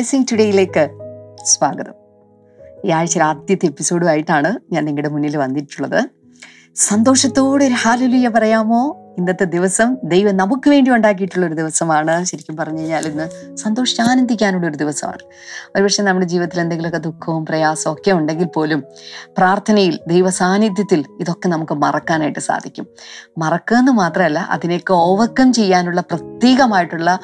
Blessing ടുഡേയിലേക്ക് സ്വാഗതം. ഈ ആഴ്ച ആദ്യത്തെ എപ്പിസോഡുമായിട്ടാണ് ഞാൻ നിങ്ങളുടെ മുന്നിൽ വന്നിട്ടുള്ളത്. സന്തോഷത്തോടെ ഒരു ഹാലുലിയ പറയാമോ? ഇന്നത്തെ ദിവസം ദൈവം നമുക്ക് വേണ്ടി ഉണ്ടാക്കിയിട്ടുള്ള ഒരു ദിവസമാണ് ശരിക്കും പറഞ്ഞു കഴിഞ്ഞാൽ ഇന്ന്. സന്തോഷിച്ച് ഒരു ദിവസമാണ്. ഒരുപക്ഷെ നമ്മുടെ ജീവിതത്തിൽ എന്തെങ്കിലുമൊക്കെ ദുഃഖവും പ്രയാസവും ഒക്കെ ഉണ്ടെങ്കിൽ പോലും പ്രാർത്ഥനയിൽ ദൈവ സാന്നിധ്യത്തിൽ ഇതൊക്കെ നമുക്ക് മറക്കാനായിട്ട് സാധിക്കും. മറക്കുക എന്ന് മാത്രമല്ല അതിനെയൊക്കെ ഓവർകം ചെയ്യാനുള്ള പ്രത്യേകമായിട്ടുള്ള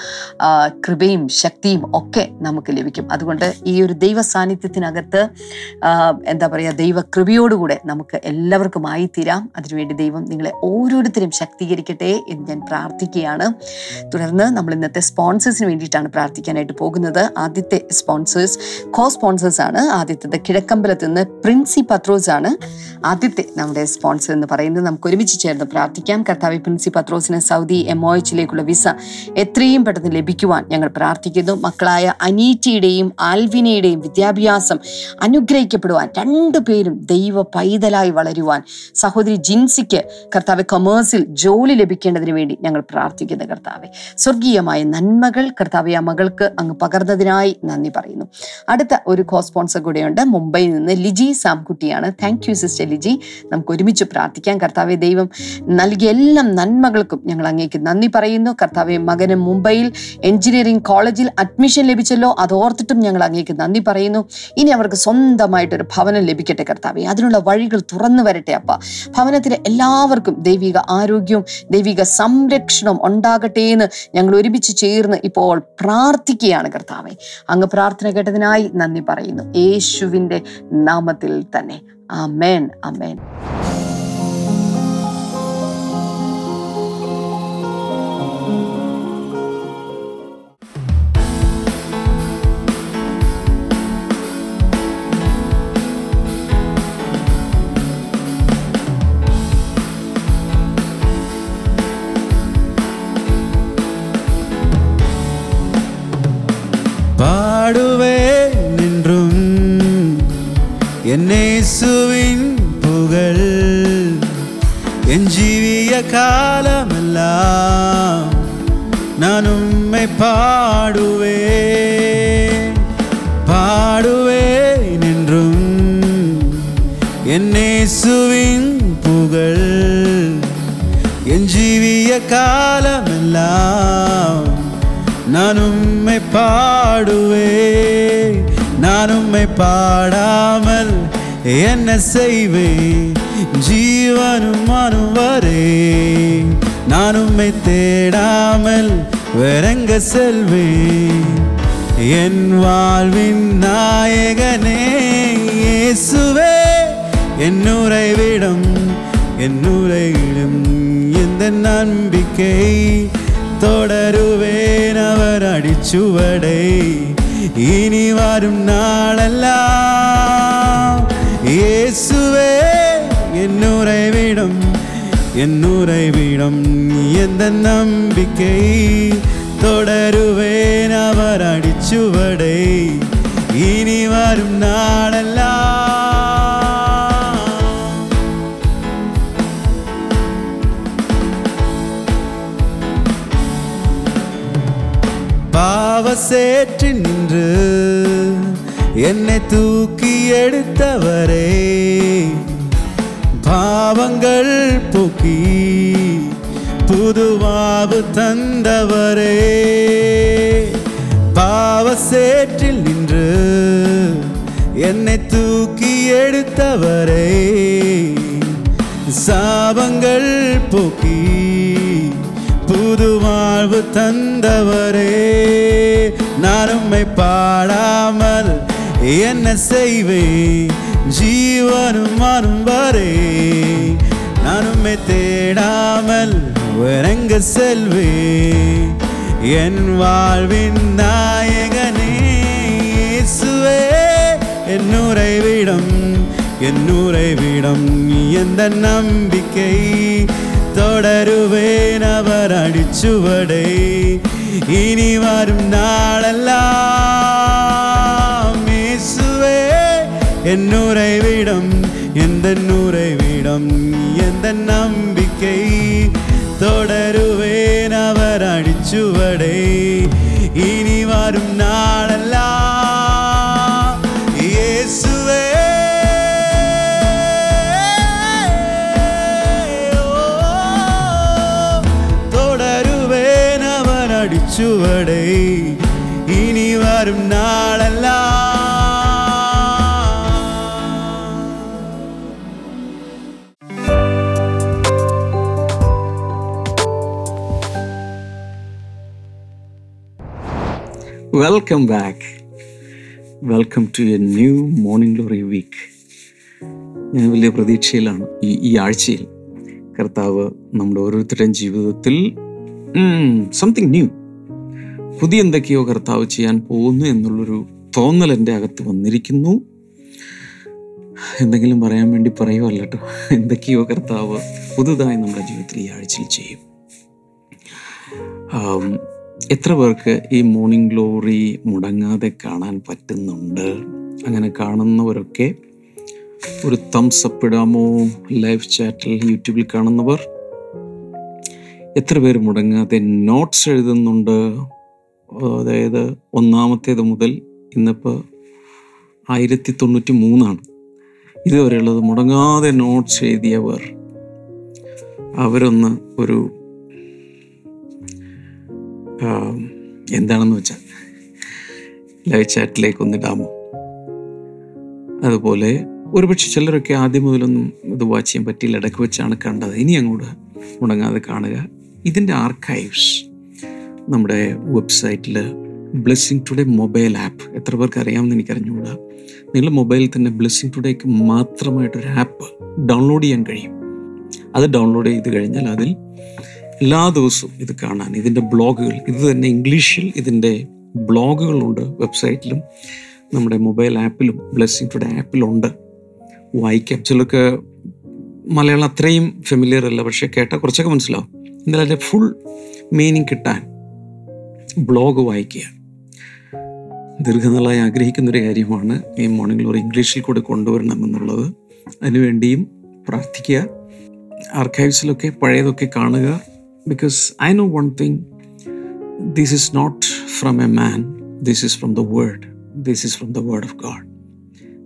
കൃപയും ശക്തിയും ഒക്കെ നമുക്ക് ലഭിക്കും. അതുകൊണ്ട് ഈ ഒരു ദൈവ സാന്നിധ്യത്തിനകത്ത് എന്താ പറയുക ദൈവ കൃപയോടുകൂടെ നമുക്ക് എല്ലാവർക്കും ആയിത്തീരാം. അതിനുവേണ്ടി ദൈവം നിങ്ങളെ ഓരോരുത്തരും ശക്തീകരിക്കട്ടെ എന്ന് ഞാൻ പ്രാർത്ഥിക്കുകയാണ്. തുടർന്ന് നമ്മൾ ഇന്നത്തെ സ്പോൺസേഴ്സിന് വേണ്ടിയിട്ടാണ് പ്രാർത്ഥിക്കാനായിട്ട് പോകുന്നത്. ആദ്യത്തെ സ്പോൺസേഴ്സ് കോ സ്പോൺസേഴ്സ് ആണ്. ആദ്യത്തെ കിഴക്കമ്പലത്ത് നിന്ന് പ്രിൻസി പത്രോസ് ആണ്. ആദ്യത്തെ നമ്മുടെ സ്പോൺസർ എന്ന് പറയുന്നത് നമുക്ക് ഒരുമിച്ച് ചേർന്ന് പ്രാർത്ഥിക്കാം. കർത്താവ് പ്രിൻസി പത്രോസിന് സൗദി എം ഒ എച്ചിലേക്കുള്ള വിസ എത്രയും പെട്ടെന്ന് ലഭിക്കുവാൻ ഞങ്ങൾ പ്രാർത്ഥിക്കുന്നു. മക്കളായ അനീറ്റിയുടെയും ആൽവിനയുടെയും വിദ്യാഭ്യാസം അനുഗ്രഹിക്കപ്പെടുവാൻ രണ്ടു പേരും ദൈവ പൈതലായി വളരുവാൻ സഹോദരി ജിൻസിക്ക് കർത്താവ് കൊമേഴ്സിൽ ജോലി ലഭിക്കേണ്ടതിന് വേണ്ടി ഞങ്ങൾ പ്രാർത്ഥിക്കുന്ന കർത്താവെ സ്വർഗീയമായ നന്മകൾ കർത്താവെ ആ മകൾക്ക് അങ്ങ് പകർന്നതിനായി നന്ദി പറയുന്നു. അടുത്ത ഒരു കോ സ്പോൺസർ കൂടെയുണ്ട് മുംബൈയിൽ നിന്ന് Liji സാംകുട്ടിയാണ്. Thank you sister Liji. നമുക്ക് ഒരുമിച്ച് പ്രാർത്ഥിക്കാം. കർത്താവെ ദൈവം നൽകിയ എല്ലാ നന്മകൾക്കും ഞങ്ങൾ അങ്ങേക്ക് നന്ദി പറയുന്നു. കർത്താവെ മകന് മുംബൈയിൽ എഞ്ചിനീയറിംഗ് കോളേജിൽ അഡ്മിഷൻ ലഭിച്ചല്ലോ. അത് ഓർത്തിട്ടും ഞങ്ങൾ അങ്ങേക്ക് നന്ദി പറയുന്നു. ഇനി അവർക്ക് സ്വന്തമായിട്ടൊരു ഭവനം ലഭിക്കട്ടെ കർത്താവെ. അതിനുള്ള വഴികൾ തുറന്നു വരട്ടെ അപ്പ. ഭവനത്തിലെ എല്ലാവർക്കും ദൈവിക ആരോഗ്യവും ദൈവിക സംരക്ഷണം ഉണ്ടാകട്ടെ എന്ന് ഞങ്ങൾ ഒരുമിച്ച് ചേർന്ന് ഇപ്പോൾ പ്രാർത്ഥിക്കുകയാണ് കർത്താവെ. അങ്ങ് പ്രാർത്ഥന കേട്ടതിനായി നന്ദി പറയുന്നു. യേശുവിന്റെ നാമത്തിൽ തന്നെ. അമേൻ അമേൻ என்னேசுவின் புகழ். என் ஜீவிய காலமெல்லாம் நான் உம்மை பாடுவே பாடுவேன் என்றும் என்னேசுவின் புகழ். என் ஜீவிய காலமெல்லாம் நான் உம்மை பாடுவே நான் உம்மை பாடாமல் என்ன செய்வேன் ஜீவனும் மனுவரே நான் உம்மை தேடாமல் வேறெங்க செல்வேன் என் வாழ்வின் நாயகனே இயேசுவே என் உறைவிடம் என் உறைவிடம் எந்த நம்பிக்கை தொடருவேன் அவர் அடிச்சுவடை இனி வரும் நாளெல்லாம் இயேசுவே என் உறைவிடம் என் உறைவிடம் எந்த நம்பிக்கை தொடருவேன் அவர் அடிச்சுவடை இனி வரும் நாளெல்லாம் பாவசேற்று நின்று என்னை தூக்கி எடுத்தவரே பாவங்கள் போக்கி புதுவாவு தந்தவரே. பாவசேற்றில் நின்று என்னை தூக்கி எடுத்தவரே சாபங்கள் போக்கி புது வாழ்வு தந்தவரே. நான் உம்மை பாடாமல் என்ன செய்வேன் ஜீவனும் மாறும் வரே நானுமே தேடாமல் உறங்க செல்வே. என் வாழ்வின் நாயகனே இயேசுவே என் உறைவிடம் என் உறைவிடம் எந்த நம்பிக்கை? தொடருவேன் அவர் அடிச்சுவடை. இனி வரும் நாளெல்லாம் എന്നൂരൈ വീടം എന്തെന്നൂരൈ വീടം എന്ത നമ്പിക്കൈ തുടരുവേൻ അവരടിച്ചുവടെ ഇനി വരും നാളല്ല. ചുവടേ welcome back welcome to a new morning glory week ഞാൻ വലിയ പ്രതീക്ഷയിലാണ് ഈ ഈ ആഴ്ചയിൽ. കർത്താവ് നമ്മുടെ ഓരോരുത്തരുടെയും ജീവിതത്തിൽ സംതിങ് ന്യൂ പുതിയ എന്തൊക്കെയോ കർത്താവ് ചെയ്യാൻ പോകുന്നു എന്നുള്ളൊരു തോന്നൽ എന്റെ അകത്ത് വന്നിരിക്കുന്നു. എന്തെങ്കിലും പറയാൻ വേണ്ടി പറയുമല്ല കേട്ടോ. എന്തൊക്കെയോ കർത്താവ് പുതുതായി നമ്മുടെ ജീവിതത്തിൽ ഈ ആഴ്ചയിൽ ചെയ്യും. എത്ര പേർക്ക് ഈ മോർണിംഗ് ഗ്ലോറി മുടങ്ങാതെ കാണാൻ പറ്റുന്നുണ്ട്? അങ്ങനെ കാണുന്നവരൊക്കെ ഒരു തംസ് അപ്പ് ഇടാമോ? ലൈവ് ചാറ്റിൽ യൂട്യൂബിൽ കാണുന്നവർ എത്ര പേര് മുടങ്ങാതെ നോട്ട്സ് എഴുതുന്നുണ്ട്? അതായത് ഒന്നാമത്തേത് മുതൽ ഇന്നിപ്പോൾ ആയിരത്തി തൊണ്ണൂറ്റി മൂന്നാണ് ഇതുവരെയുള്ളത് മുടങ്ങാതെ നോട്ട്സ് എഴുതിയവർ അവരൊന്ന് ഒരു എന്താണെന്ന് വെച്ചാൽ ലൈവ് ചാറ്റിലേക്ക് ഒന്നിടാമോ അതുപോലെ ഒരുപക്ഷെ ചിലരൊക്കെ ആദ്യം മുതലൊന്നും ഇത് വാച്ച് ചെയ്യാൻ പറ്റിയില്ല ഇടയ്ക്ക് വെച്ചാണ് കണ്ടത്. ഇനി അങ്ങോട്ട് മുടങ്ങാതെ കാണുക. ഇതിന്റെ ആർക്കൈവ്സ് നമ്മുടെ വെബ്സൈറ്റിൽ ബ്ലെസ്സിങ് ടുഡേ മൊബൈൽ ആപ്പ് എത്ര പേർക്ക് അറിയാമെന്ന് എനിക്കറിഞ്ഞുകൂടാ. നിങ്ങളുടെ മൊബൈലിൽ തന്നെ ബ്ലെസ്സിങ് ടുഡേക്ക് മാത്രമായിട്ടൊരു ആപ്പ് ഡൗൺലോഡ് ചെയ്യാൻ കഴിയും. അത് ഡൗൺലോഡ് ചെയ്ത് കഴിഞ്ഞാൽ അതിൽ എല്ലാ ദിവസവും ഇത് കാണാൻ ഇതിന്റെ ബ്ലോഗുകൾ ഇത് തന്നെ ഇംഗ്ലീഷിൽ ഇതിന്റെ ബ്ലോഗുകളുണ്ട് വെബ്സൈറ്റിലും നമ്മുടെ മൊബൈൽ ആപ്പിലും ബ്ലെസ്സിങ് ടുഡേ ആപ്പിലുണ്ട്. വായിക്കാം. ചിലർക്ക് മലയാളം അത്രയും ഫെമിലിയർ അല്ല പക്ഷേ കേട്ടാൽ കുറച്ചൊക്കെ മനസ്സിലാവും. എന്നാലും അതിന്റെ ഫുൾ മീനിങ് കിട്ടാൻ ബ്ലോഗ് വായിക്കുക. ദീർഘനാളായി ആഗ്രഹിക്കുന്ന ഒരു കാര്യമാണ് ഈ മോർണിംഗ് ഗ്ലോറി ഇംഗ്ലീഷിൽ കൂടെ കൊണ്ടുവരണം എന്നുള്ളത്. അതിനുവേണ്ടിയും പ്രാർത്ഥിക്കുക. ആർക്കൈവ്സിലൊക്കെ പഴയതൊക്കെ കാണുക. Because I know one thing. This is not from a man, this is from the Word. This is from the Word of God.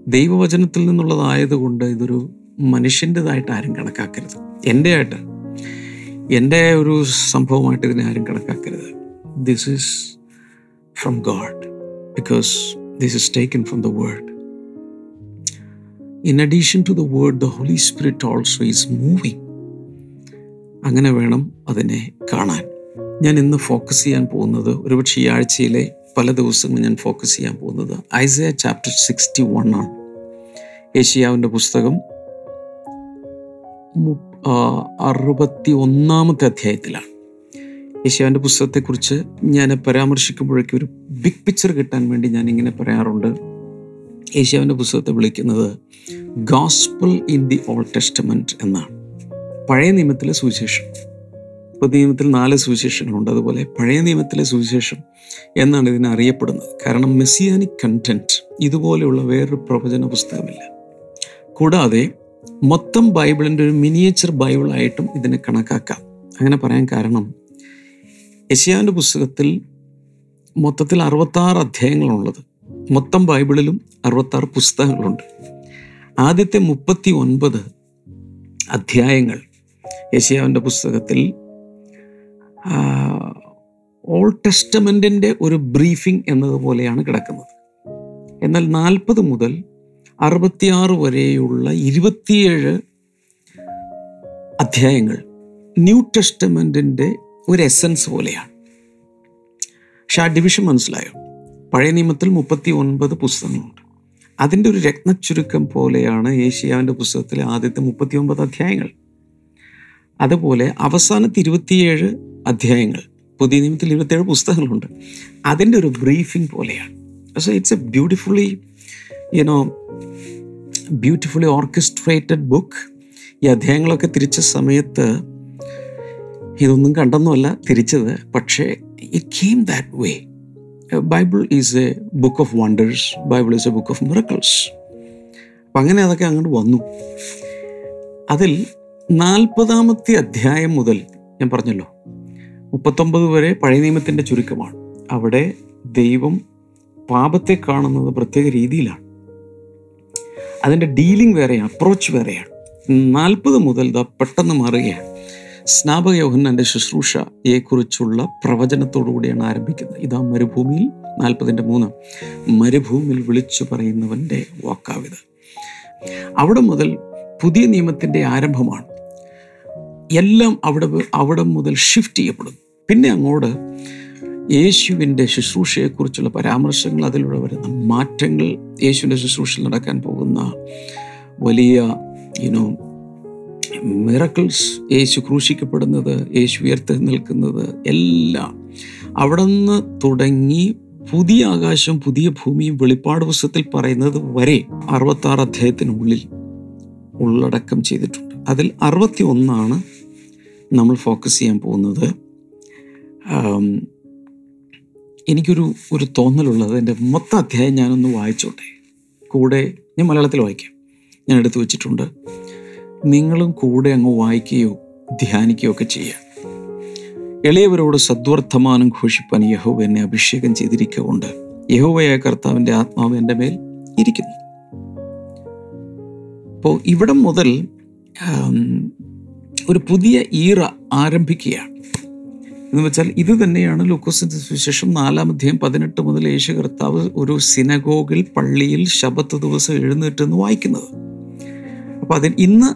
ദൈവവചനത്തിൽ നിന്നുള്ളതായതുകൊണ്ട് ഇതൊരു മനുഷ്യന്റെതായിട്ട് ആരും കണക്കാക്കരുത്. എന്റെ ആയിട്ട് എന്റെ ഒരു സംഭവമായിട്ട് ഇതിനെ ആരും കണക്കാക്കരുത്. This is from God because this is taken from the word in addition to the word the Holy Spirit also is moving അങ്ങനെ വേണം അതിനെ കാണാൻ. ഞാൻ ഇന്ന് ഫോക്കസ് ചെയ്യാൻ പോകുന്നത് ഒരുപക്ഷെ ഈ ആഴ്ചയിലെ പല ദിവസങ്ങളും ഞാൻ ഫോക്കസ് ചെയ്യാൻ പോകുന്നത് ഐസയ ചാപ്റ്റർ സിക്സ്റ്റി വൺ ആണ്. ഏഷ്യാവിന്റെ പുസ്തകം അറുപത്തി ഒന്നാമത്തെ അധ്യായത്തിലാണ്. ഏഷ്യാവിന്റെ പുസ്തകത്തെക്കുറിച്ച് ഞാൻ പരാമർശിക്കുമ്പോഴേക്കും ഒരു ബിഗ് പിക്ചർ കിട്ടാൻ വേണ്ടി ഞാൻ ഇങ്ങനെ പറയാറുണ്ട്. ഏഷ്യാവിന്റെ പുസ്തകത്തെ വിളിക്കുന്നത് gospel in the Old Testament എന്നാണ്. പഴയ നിയമത്തിലെ സുവിശേഷം. പുതിയ നിയമത്തിൽ നാല് സുവിശേഷങ്ങളുണ്ട്. അതുപോലെ പഴയ നിയമത്തിലെ സുവിശേഷം എന്നാണ് ഇതിനെ അറിയപ്പെടുന്നത്. കാരണം മെസ്സിയാനിക് കണ്ടന്റ് ഇതുപോലെയുള്ള വേറൊരു പ്രവചന പുസ്തകമില്ല. കൂടാതെ മൊത്തം ബൈബിളിന്റെ ഒരു മിനിയേച്ചർ ബൈബിളായിട്ടും ഇതിനെ കണക്കാക്കാം. അങ്ങനെ പറയാൻ കാരണം യശയാന്റെ പുസ്തകത്തിൽ മൊത്തത്തിൽ അറുപത്താറ് അധ്യായങ്ങളുള്ളത്. മൊത്തം ബൈബിളിലും അറുപത്താറ് പുസ്തകങ്ങളുണ്ട്. ആദ്യത്തെ മുപ്പത്തി ഒൻപത് അധ്യായങ്ങൾ യശയാവിന്റെ പുസ്തകത്തിൽ ഓൾ ടെസ്റ്റമെന്റിന്റെ ഒരു ബ്രീഫിംഗ് എന്നതുപോലെയാണ് കിടക്കുന്നത്. എന്നാൽ നാൽപ്പത് മുതൽ അറുപത്തിയാറ് വരെയുള്ള ഇരുപത്തിയേഴ് അധ്യായങ്ങൾ ന്യൂ ടെസ്റ്റമെന്റിന്റെ ഒരു എസൻസ് പോലെയാണ്. പക്ഷെ ആ ഡിവിഷൻ മനസ്സിലായോ? പഴയ നിയമത്തിൽ മുപ്പത്തി ഒൻപത് പുസ്തകങ്ങളുണ്ട്. അതിന്റെ ഒരു രത്നച്ചുരുക്കം പോലെയാണ് ഏഷ്യാവിന്റെ പുസ്തകത്തിലെ ആദ്യത്തെ മുപ്പത്തി ഒമ്പത് അധ്യായങ്ങൾ. അതുപോലെ അവസാനത്തെ ഇരുപത്തിയേഴ് അധ്യായങ്ങൾ പുതിയ നിയമത്തിൽ ഇരുപത്തിയേഴ് പുസ്തകങ്ങളുണ്ട്. അതിന്റെ ഒരു ബ്രീഫിംഗ് പോലെയാണ്. So it's a beautifully you know beautifully orchestrated book ഈ അധ്യായങ്ങളൊക്കെ തിരിച്ച സമയത്ത് ഇതൊന്നും കണ്ടെന്നുമല്ല തിരിച്ചത്. പക്ഷേ it came that way Bible is a book of wonders Bible is a book of miracles അപ്പം അങ്ങനെ അതൊക്കെ അങ്ങോട്ട് വന്നു. അതിൽ നാൽപ്പതാമത്തെ അധ്യായം മുതൽ ഞാൻ പറഞ്ഞല്ലോ മുപ്പത്തൊമ്പത് വരെ പഴയ നിയമത്തിന്റെ ചുരുക്കമാണ്. അവിടെ ദൈവം പാപത്തെ കാണുന്നത് പ്രത്യേക രീതിയിലാണ്. അതിന്റെ ഡീലിംഗ് വേറെയാണ് അപ്രോച്ച് വേറെയാണ്. നാൽപ്പത് മുതൽ ദാ പെട്ടെന്ന് മാറുകയാണ്. സ്നാപക യോഹന്നാന്റെ ശുശ്രൂഷയെക്കുറിച്ചുള്ള പ്രവചനത്തോടുകൂടിയാണ് ആരംഭിക്കുന്നത്. ഇതാ മരുഭൂമിയിൽ നാൽപ്പതിന്റെ മൂന്ന് മരുഭൂമിയിൽ വിളിച്ചു പറയുന്നവന്റെ വാക്കാവിത്. അവിടെ മുതൽ പുതിയ നിയമത്തിന്റെ ആരംഭമാണ്. എല്ലാം അവിടെ അവിടെ മുതൽ ഷിഫ്റ്റ് ചെയ്യപ്പെടും പിന്നെ അങ്ങോട്ട് യേശുവിന്റെ ശുശ്രൂഷയെക്കുറിച്ചുള്ള പരാമർശങ്ങൾ അതിലൂടെ വരുന്ന മാറ്റങ്ങൾ യേശുവിന്റെ ശുശ്രൂഷയിൽ നടക്കാൻ പോകുന്ന വലിയ ഇനോ മിറക്കിൾസ് യേശു ക്രൂശിക്കപ്പെടുന്നത് യേശു ഉയർത്തി നിൽക്കുന്നത് എല്ലാം അവിടെ നിന്ന് തുടങ്ങി പുതിയ ആകാശം പുതിയ ഭൂമിയും വെളിപ്പാട് പുസ്തകത്തിൽ പറയുന്നത് വരെ അറുപത്താറ് അധ്യായത്തിനുള്ളിൽ ഉള്ളടക്കം ചെയ്തിട്ടുണ്ട്. അതിൽ അറുപത്തി ഒന്നാണ് നമ്മൾ ഫോക്കസ് ചെയ്യാൻ പോകുന്നത് എനിക്കൊരു ഒരു തോന്നലുള്ളത് എന്റെ മൊത്തം അധ്യായം ഞാനൊന്ന് വായിച്ചോട്ടെ. കൂടെ ഞാൻ മലയാളത്തിൽ വായിക്കാം. ഞാൻ എടുത്തു വെച്ചിട്ടുണ്ട്. നിങ്ങളും കൂടെ അങ്ങ് വായിക്കുകയോ ധ്യാനിക്കുകയോ ഒക്കെ ചെയ്യാം എളിയവരോട് സദ്വർത്തമാനം ഘോഷിപ്പാൻ യഹോവ എന്നെ അഭിഷേകം ചെയ്തിരിക്കുകൊണ്ട് യഹോവയായ കർത്താവിന്റെ ആത്മാവ് എന്റെ മേൽ ഇരിക്കുന്നു. അപ്പോൾ ഇവിടം മുതൽ ഒരു പുതിയ ഈറ ആരംഭിക്കുകയാണ്. എന്ന് വെച്ചാൽ ഇത് തന്നെയാണ് ലൂക്കോസിന്റെ സുവിശേഷം നാലാം അധ്യായം പതിനെട്ട് മുതൽ യേശു കർത്താവ് ഒരു സിനഗോഗിൽ പള്ളിയിൽ ശബത്ത് ദിവസം എഴുന്നേറ്റെന്ന് വായിക്കുന്നത്. അപ്പോൾ അതിന് ഇന്ന്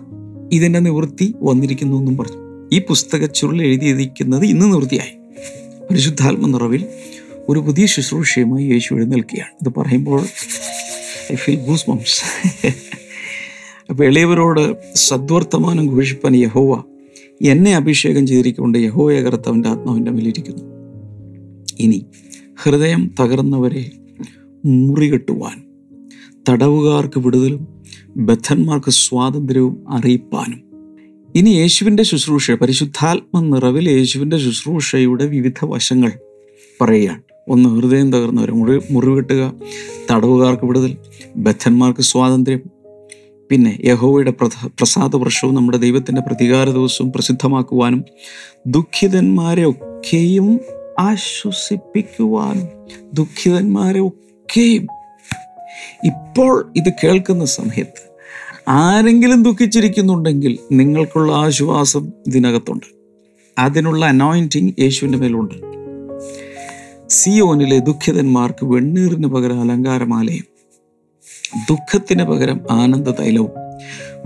ഇതിന്റെ നിവൃത്തി വന്നിരിക്കുന്നു എന്നും പറഞ്ഞു. ഈ പുസ്തക ചുരുൾ എഴുതിയിരിക്കുന്നത് ഇന്ന് നിവൃത്തിയായി. പരിശുദ്ധാത്മ നിറവിൽ ഒരു പുതിയ ശുശ്രൂഷയുമായി യേശു എഴുന്നേൽക്കുകയാണ്. ഇത് പറയുമ്പോൾ ഐ ഫീൽ ഗൂസ് മംസ് അപ്പൊ എളിയവരോട് സദ്വർത്തമാനം ഘോഷിപ്പാൻ യഹോവ എന്നെ അഭിഷേകം ചെയ്തിരിക്കൊണ്ട് യഹോയ കർത്താവിന്റെ ആത്മാവിന്റെ മേലിരിക്കുന്നു. ഇനി ഹൃദയം തകർന്നവരെ മുറികെട്ടുവാൻ തടവുകാർക്ക് വിടുതലും ബദ്ധന്മാർക്ക് സ്വാതന്ത്ര്യവും അറിയിപ്പാനും. ഇനി യേശുവിന്റെ ശുശ്രൂഷ പരിശുദ്ധാത്മ നിറവിൽ യേശുവിന്റെ ശുശ്രൂഷയുടെ വിവിധ വശങ്ങൾ പറയുകയാണ്. ഒന്ന് ഹൃദയം തകർന്നവരെ മുറി മുറിവെട്ടുക തടവുകാർക്ക് വിടുതൽ ബദ്ധന്മാർക്ക് സ്വാതന്ത്ര്യം പിന്നെ യഹോവയുടെ പ്രസാദ വർഷവും നമ്മുടെ ദൈവത്തിന്റെ പ്രതികാര ദിവസവും പ്രസിദ്ധമാക്കുവാനും ദുഃഖിതന്മാരെ ഒക്കെയും ആശ്വസിപ്പിക്കുവാനും ദുഃഖിതന്മാരെ ഒക്കെയും ഇപ്പോൾ ഇത് കേൾക്കുന്ന സമയത്ത് ആരെങ്കിലും ദുഃഖിച്ചിരിക്കുന്നുണ്ടെങ്കിൽ നിങ്ങൾക്കുള്ള ആശ്വാസം ഇതിനകത്തുണ്ട്. അതിനുള്ള അനോയിന്റിങ് യേശുവിന്റെ മേലുണ്ട്. സിയോനിലെ ദുഃഖിതന്മാർക്ക് വെണ്ണീറിന് പകരം അലങ്കാരമാലയും ദുഃഖത്തിന് പകരം ആനന്ദ തൈലവും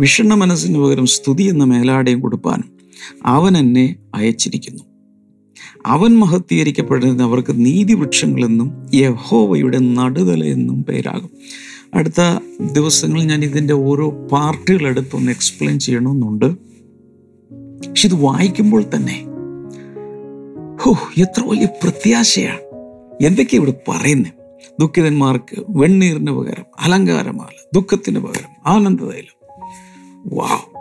വിഷണ്ണ മനസ്സിന് പകരം സ്തുതി എന്ന മേലാടയും കൊടുപ്പാനും അവൻ എന്നെ അയച്ചിരിക്കുന്നു. അവൻ മഹത്വീകരിക്കപ്പെടുന്ന അവർക്ക് നീതിവൃക്ഷങ്ങളെന്നും യഹോവയുടെ നടുതല എന്നും പേരാകും. അടുത്ത ദിവസങ്ങളിൽ ഞാൻ ഇതിന്റെ ഓരോ പാർട്ടുകൾ എടുത്തൊന്ന് എക്സ്പ്ലെയിൻ ചെയ്യണമെന്നുണ്ട്. പക്ഷെ ഇത് വായിക്കുമ്പോൾ തന്നെ ഹോ എത്ര വലിയ പ്രത്യാശയാണ്. എന്തൊക്കെയാണ് ഇവിടെ പറയുന്നത് ദുഃഖിതന്മാർക്ക് വെണ്ണീറിന് പകരം അലങ്കാരമാല ദുഃഖത്തിന് പകരം ആനന്ദതൈലം. വാവ്.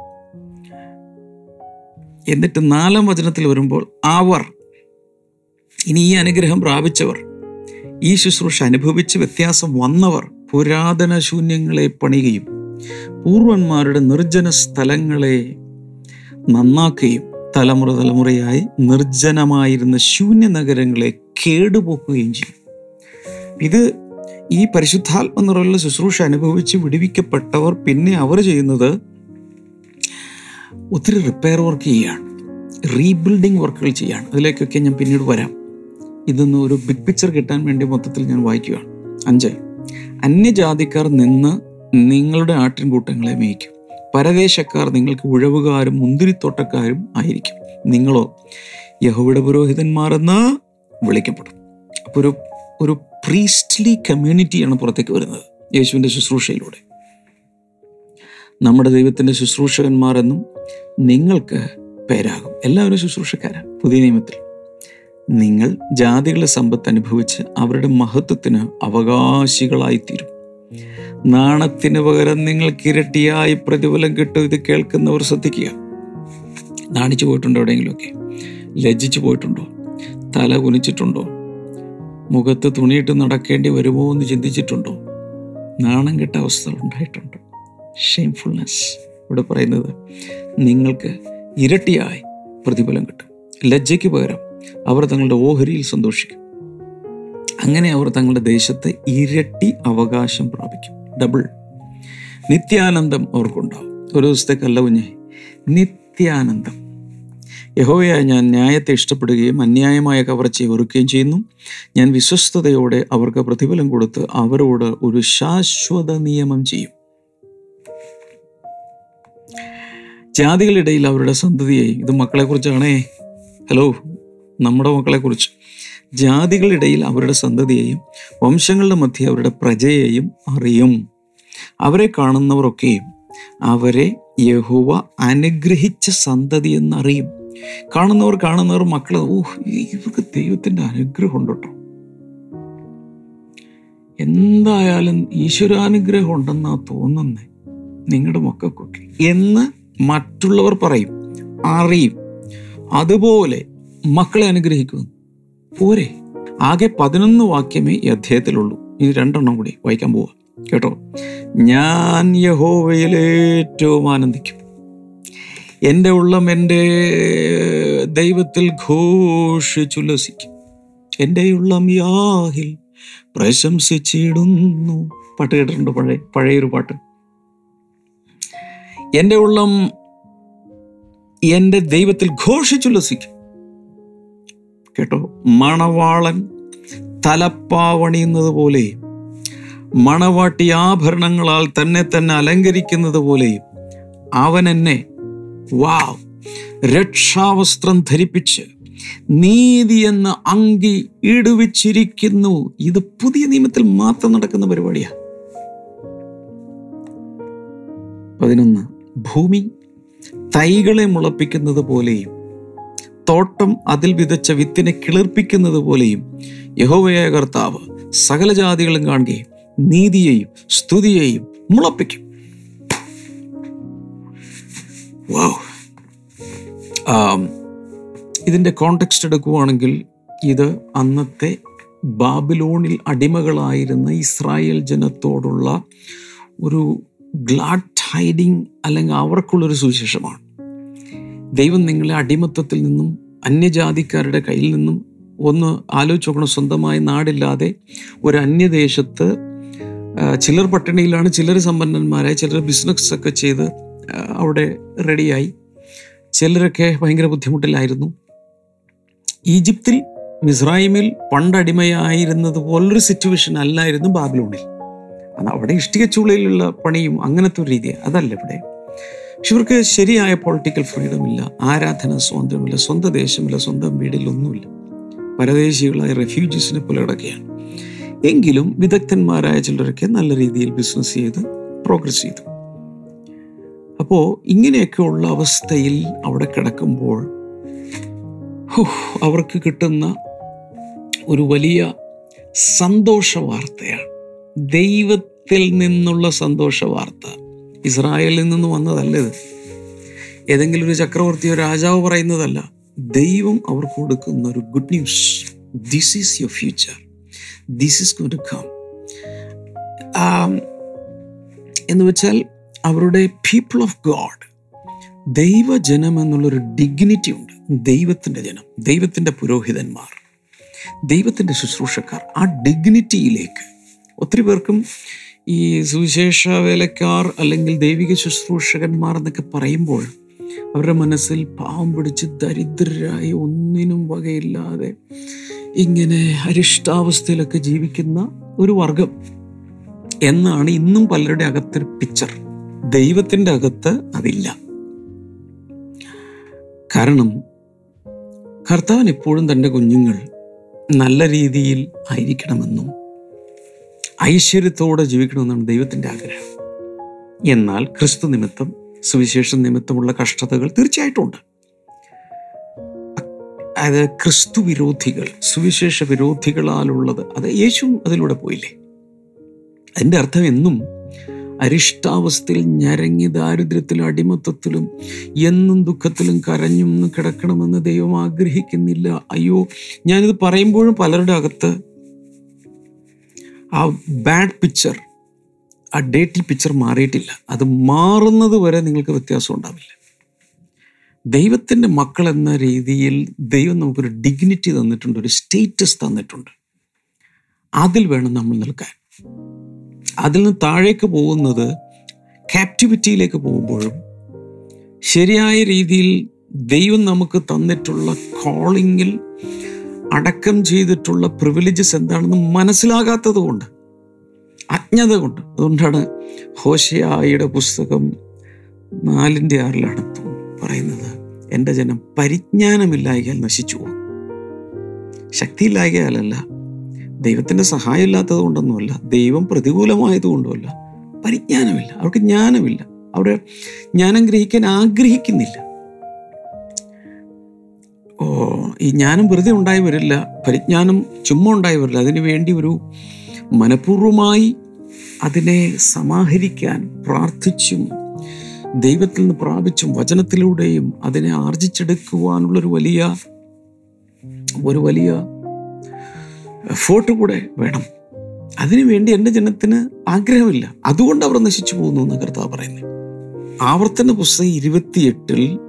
എന്നിട്ട് നാലാം വചനത്തിൽ വരുമ്പോൾ അവർ ഇനി ഈ അനുഗ്രഹം പ്രാപിച്ചവർ ഈ ശുശ്രൂഷ അനുഭവിച്ച് വ്യത്യാസം വന്നവർ പുരാതന ശൂന്യങ്ങളെ പണിയുകയും പൂർവന്മാരുടെ നിർജന സ്ഥലങ്ങളെ നന്നാക്കുകയും തലമുറ തലമുറയായി നിർജനമായിരുന്ന ശൂന്യ നഗരങ്ങളെ കേടുപോക്കുകയും ചെയ്യും. ഇത് ഈ പരിശുദ്ധാത്മ നിറവിലുള്ള ശുശ്രൂഷ അനുഭവിച്ച് വിടുവിക്കപ്പെട്ടവർ പിന്നെ അവർ ചെയ്യുന്നത് ഒത്തിരി റിപ്പയർ വർക്ക് ചെയ്യുകയാണ്. റീബിൽഡിംഗ് വർക്കുകൾ ചെയ്യുകയാണ്. അതിലേക്കൊക്കെ ഞാൻ പിന്നീട് വരാം. ഇതൊന്ന് ഒരു ബിഗ് പിക്ചർ കിട്ടാൻ വേണ്ടി മൊത്തത്തിൽ ഞാൻ വായിക്കുകയാണ്. അഞ്ച് അന്യജാതിക്കാർ നിന്ന് നിങ്ങളുടെ ആട്ടിൻകൂട്ടങ്ങളെ മേയ്ക്കും. പരദേശക്കാർ നിങ്ങൾക്ക് ഉഴവുകാരും മുന്തിരിത്തോട്ടക്കാരും ആയിരിക്കും. നിങ്ങളോ യഹോയുടെ പുരോഹിതന്മാരെന്ന് വിളിക്കപ്പെടും. അപ്പോൾ ഒരു ഒരു പ്രീസ്റ്റ്ലി കമ്മ്യൂണിറ്റിയാണ് പുറത്തേക്ക് വരുന്നത്. യേശുവിന്റെ ശുശ്രൂഷയിലൂടെ. നമ്മുടെ ദൈവത്തിന്റെ ശുശ്രൂഷകന്മാരെന്നും നിങ്ങൾക്ക് പേരാകും. എല്ലാവരും ശുശ്രൂഷക്കാരാണ് പുതിയ നിയമത്തിൽ. നിങ്ങൾ ജാതികളുടെ സമ്പത്ത് അനുഭവിച്ച് അവരുടെ മഹത്വത്തിന് അവകാശികളായിത്തീരും. നാണത്തിന് പകരം നിങ്ങൾക്ക് ഇരട്ടിയായി പ്രതിഫലം കിട്ടും. ഇത് കേൾക്കുന്നവർ ശ്രദ്ധിക്കുക. നാണിച്ചു പോയിട്ടുണ്ടോ എവിടെയെങ്കിലുമൊക്കെ? ലജ്ജിച്ചു പോയിട്ടുണ്ടോ? തല കുനിച്ചിട്ടുണ്ടോ? മുഖത്ത് തുണിയിട്ട് നടക്കേണ്ടി വരുമോ എന്ന് ചിന്തിച്ചിട്ടുണ്ടോ? നാണം കെട്ട അവസ്ഥകൾ ഉണ്ടായിട്ടുണ്ട്. ഷെയിംഫുൾനെസ് ഇവിടെ പറയുന്നത് നിങ്ങൾക്ക് ഇരട്ടിയായി പ്രതിഫലം കിട്ടും. ലജ്ജയ്ക്ക് പകരം അവർ തങ്ങളുടെ ഓഹരിയിൽ സന്തോഷിക്കും. അങ്ങനെ അവർ തങ്ങളുടെ ദേശത്തെ ഇരട്ടി അവകാശം പ്രാപിക്കും. ഡബിൾ നിത്യാനന്ദം അവർക്കുണ്ടാവും. ഒരു ദിവസത്തേക്കല്ല കുഞ്ഞെ. നിത്യാനന്ദം. യഹോവയായ ഞാൻ ന്യായത്തെ ഇഷ്ടപ്പെടുകയും അന്യായമായ കവർച്ചയെ വെറുക്കുകയും ചെയ്യുന്നു. ഞാൻ വിശ്വസ്തയോടെ അവർക്ക് പ്രതിഫലം കൊടുത്ത് അവരോട് ഒരു ശാശ്വത നിയമം ചെയ്യും. ജാതികളിടയിൽ അവരുടെ സന്തതിയെ ഇത് മക്കളെക്കുറിച്ചാണേ. ഹലോ നമ്മുടെ മക്കളെക്കുറിച്ച്. ജാതികളിടയിൽ അവരുടെ സന്തതിയെയും വംശങ്ങളുടെ മധ്യ അവരുടെ പ്രജയെയും അറിയും. അവരെ കാണുന്നവരൊക്കെയും അവരെ യഹുവ അനുഗ്രഹിച്ച സന്തതി എന്നറിയും. കാണുന്നവർ കാണുന്നവർ മക്കൾ ഓ ഇവർക്ക് ദൈവത്തിന്റെ അനുഗ്രഹം ഉണ്ട് കേട്ടോ എന്തായാലും ഈശ്വരാനുഗ്രഹം ഉണ്ടെന്നാ തോന്നുന്നേ നിങ്ങളുടെ മക്കൾക്കൊക്കെ. എന്ന് മറ്റുള്ളവർ പറയും അറിയും. അതുപോലെ മക്കളെ അനുഗ്രഹിക്കുന്നു പോരെ? ആകെ പതിനൊന്ന് വാക്യമേ ഈ അധ്യായത്തിലുള്ളൂ. ഇനി രണ്ടെണ്ണം കൂടി വായിക്കാൻ പോവാ. കേട്ടോ? ഞാൻ യഹോവയിൽ ഏറ്റവും ആനന്ദിക്കും. എന്റെ ഉള്ളം എന്റെ ദൈവത്തിൽ ഘോഷിച്ചുല്ലസിക്കും. എന്റെ ഉള്ളം യാഹിൽ പ്രശംസിച്ചിടുന്നു. പാട്ട് കേട്ടിട്ടുണ്ട് പഴയ പഴയൊരു പാട്ട്? എന്റെ ഉള്ളം എന്റെ ദൈവത്തിൽ ഘോഷിച്ചുല്ലസിക്കും. കേട്ടോ? മണവാളൻ തലപ്പാവണിയുന്നത് പോലെയും മണവാട്ടി ആഭരണങ്ങളാൽ തന്നെ തന്നെ അലങ്കരിക്കുന്നത് പോലെയും അവൻ എന്നെ വാവ്. രക്ഷാവസ്ത്രം ധരിപ്പിച്ച് നീതി എന്ന അങ്കി ഇടുവിച്ചിരിക്കുന്നു. ഇത് പുതിയ നിയമത്തിൽ മാത്രം നടക്കുന്ന പരിപാടിയാണ് പതിനൊന്ന്. ഭൂമി തൈകളെ മുളപ്പിക്കുന്നത് പോലെയും തോട്ടം അതിൽ വിതച്ച വിത്തിനെ കിളിർപ്പിക്കുന്നത് പോലെയും യഹോവയായ കർത്താവ് സകല ജാതികളും കാണുകയും നീതിയെയും സ്തുതിയെയും മുളപ്പിക്കും. ഇതിന്റെ കോണ്ടെക്സ്റ്റ് എടുക്കുകയാണെങ്കിൽ ഇത് അന്നത്തെ ബാബിലോണിൽ അടിമകളായിരുന്ന ഇസ്രായേൽ ജനത്തോടുള്ള ഒരു ഗ്ലാഡ് ഹൈഡിങ് അല്ലെങ്കിൽ അവർക്കുള്ളൊരു സുവിശേഷമാണ്. ദൈവം നിങ്ങളെ അടിമത്തത്തിൽ നിന്നും അന്യജാതിക്കാരുടെ കയ്യിൽ നിന്നും ഒന്ന് ആലോചിച്ച് നോക്കണം. സ്വന്തമായി നാടില്ലാതെ ഒരു അന്യദേശത്ത് ചിലർ പട്ടിണിയിലാണ് ചിലർ സമ്പന്നന്മാരായി ചിലർ ബിസിനസ്സൊക്കെ ചെയ്ത് അവിടെ റെഡിയായി. ചിലരൊക്കെ ഭയങ്കര ബുദ്ധിമുട്ടിലായിരുന്നു. ഈജിപ്തിൽ മിസ്രൈമിൽ പണ്ടടിമയായിരുന്നത് പോലൊരു സിറ്റുവേഷൻ അല്ലായിരുന്നു ബാബിലോണിൽ. അത് അവിടെ ഇഷ്ടിക ചൂളയിലുള്ള പണിയും അങ്ങനത്തെ ഒരു രീതി അതല്ല ഇവിടെ. പക്ഷെ ഇവർക്ക് ശരിയായ പൊളിറ്റിക്കൽ ഫ്രീഡം ഇല്ല. ആരാധന സ്വാതന്ത്ര്യമില്ല. സ്വന്തം ദേശമില്ല. സ്വന്തം വീടിലൊന്നുമില്ല. പരദേശികളായ റെഫ്യൂജീസിനെ പോലെ കിടക്കുകയാണ്. എങ്കിലും വിദഗ്ധന്മാരായ ചിലരൊക്കെ നല്ല രീതിയിൽ ബിസിനസ് ചെയ്ത് പ്രോഗ്രസ് ചെയ്തു. അപ്പോൾ ഇങ്ങനെയൊക്കെയുള്ള അവസ്ഥയിൽ അവിടെ കിടക്കുമ്പോൾ അവർക്ക് കിട്ടുന്ന ഒരു വലിയ സന്തോഷ വാർത്തയാണ് ദൈവത്തിൽ നിന്നുള്ള സന്തോഷ വാർത്ത ഇസ്രായേലിൽ നിന്ന് വന്നതല്ല ഇത്? ഏതെങ്കിലും ഒരു ചക്രവർത്തിയോ രാജാവ് പറയുന്നതല്ല. ദൈവം അവർക്ക് കൊടുക്കുന്ന ഒരു good news this is your future this is good come എന്ന് വെച്ചാൽ അവരുടെ പീപ്പിൾ ഓഫ് ഗോഡ് ദൈവജനം എന്നുള്ളൊരു ഡിഗ്നിറ്റി ഉണ്ട്. ദൈവത്തിന്റെ ജനം ദൈവത്തിന്റെ പുരോഹിതന്മാർ ദൈവത്തിന്റെ ശുശ്രൂഷക്കാർ ആ ഡിഗ്നിറ്റിയിലേക്ക് ഒത്തിരി പേർക്കും ഈ സുവിശേഷ വേലക്കാർ അല്ലെങ്കിൽ ദൈവിക ശുശ്രൂഷകന്മാർ എന്നൊക്കെ പറയുമ്പോൾ അവരുടെ മനസ്സിൽ പാവം പിടിച്ച് ദരിദ്രരായി ഒന്നിനും വകയില്ലാതെ ഇങ്ങനെ അരിഷ്ടാവസ്ഥയിലൊക്കെ ജീവിക്കുന്ന ഒരു വർഗം എന്നാണ് ഇന്നും പലരുടെ അകത്തൊരു പിക്ചർ ദൈവത്തിന്റെ അകത്ത് അതില്ല. കാരണം കർത്താവൻ എപ്പോഴും തന്റെ കുഞ്ഞുങ്ങൾ നല്ല രീതിയിൽ ആയിരിക്കണമെന്നും ഐശ്വര്യത്തോടെ ജീവിക്കണമെന്നാണ് ദൈവത്തിന്റെ ആഗ്രഹം. എന്നാൽ ക്രിസ്തു നിമിത്തം സുവിശേഷം നിമിത്തമുള്ള കഷ്ടതകൾ തീർച്ചയായിട്ടും ഉണ്ട് അതായത് ക്രിസ്തു വിരോധികൾ സുവിശേഷ വിരോധികളാലുള്ളത് അത് യേശു അതിലൂടെ പോയില്ലേ? അതിന്റെ അർത്ഥം എന്നും അരിഷ്ടാവസ്ഥയിൽ ഞരങ്ങി ദാരിദ്ര്യത്തിലും അടിമത്തത്തിലും എന്നും ദുഃഖത്തിലും കരഞ്ഞും കിടക്കണമെന്ന് ദൈവം ആഗ്രഹിക്കുന്നില്ല. അയ്യോ ഞാനിത് പറയുമ്പോഴും പലരുടെ അകത്ത് ആ ബാഡ് പിക്ചർ ആ ഡേറ്റി പിക്ചർ മാറിയിട്ടില്ല. അത് മാറുന്നത് വരെ നിങ്ങൾക്ക് വ്യത്യാസം ഉണ്ടാവില്ല. ദൈവത്തിന്റെ മക്കൾ എന്ന രീതിയിൽ ദൈവം നമുക്കൊരു ഡിഗ്നിറ്റി തന്നിട്ടുണ്ട് ഒരു സ്റ്റേറ്റസ് തന്നിട്ടുണ്ട്. അതിൽ വേണം നമ്മൾ നിൽക്കാൻ. അതിൽ നിന്ന് താഴേക്ക് പോകുന്നത് ക്യാപ്റ്റിവിറ്റിയിലേക്ക് പോകുമ്പോഴും ശരിയായ രീതിയിൽ ദൈവം നമുക്ക് തന്നിട്ടുള്ള കോളിങ്ങിൽ അടക്കം ചെയ്തിട്ടുള്ള പ്രിവിലേജസ് എന്താണെന്ന് മനസ്സിലാകാത്തത് കൊണ്ട് അജ്ഞത കൊണ്ട്. അതുകൊണ്ടാണ് ഹോഷയായിയുടെ പുസ്തകം നാലിന്റെ ആറിലാണ് പറയുന്നത് എന്റെ ജനം പരിജ്ഞാനമില്ലായകയാൽ നശിച്ചു പോകും. ശക്തിയില്ലായകയാലല്ല ദൈവത്തിന്റെ സഹായം ഇല്ലാത്തത് കൊണ്ടൊന്നുമല്ല. ദൈവം പ്രതികൂലമായത് കൊണ്ടുമല്ല പരിജ്ഞാനമില്ല. അവർക്ക് ജ്ഞാനമില്ല. അവിടെ ജ്ഞാനം ഗ്രഹിക്കാൻ ആഗ്രഹിക്കുന്നില്ല. ഓ ഈ ജ്ഞാനം വെറുതെ ഉണ്ടായി വരില്ല. പരിജ്ഞാനം ചുമ്മാ ഉണ്ടായി വരില്ല. അതിനു വേണ്ടി ഒരു മനഃപൂർവമായി അതിനെ സമാഹരിക്കാൻ പ്രാർത്ഥിച്ചും ദൈവത്തിൽ നിന്ന് പ്രാപിച്ചും വചനത്തിലൂടെയും അതിനെ ആർജിച്ചെടുക്കുവാനുള്ളൊരു വലിയ ഒരു വലിയ എഫേർട്ട് കൂടെ വേണം. അതിനുവേണ്ടി എന്റെ ജനത്തിന് ആഗ്രഹമില്ല. അതുകൊണ്ട് അവർ നശിച്ചു പോകുന്നു എന്ന് കർത്താവ് പറയുന്നത് ആവർത്തന പുസ്തകം ഇരുപത്തിയെട്ടിൽ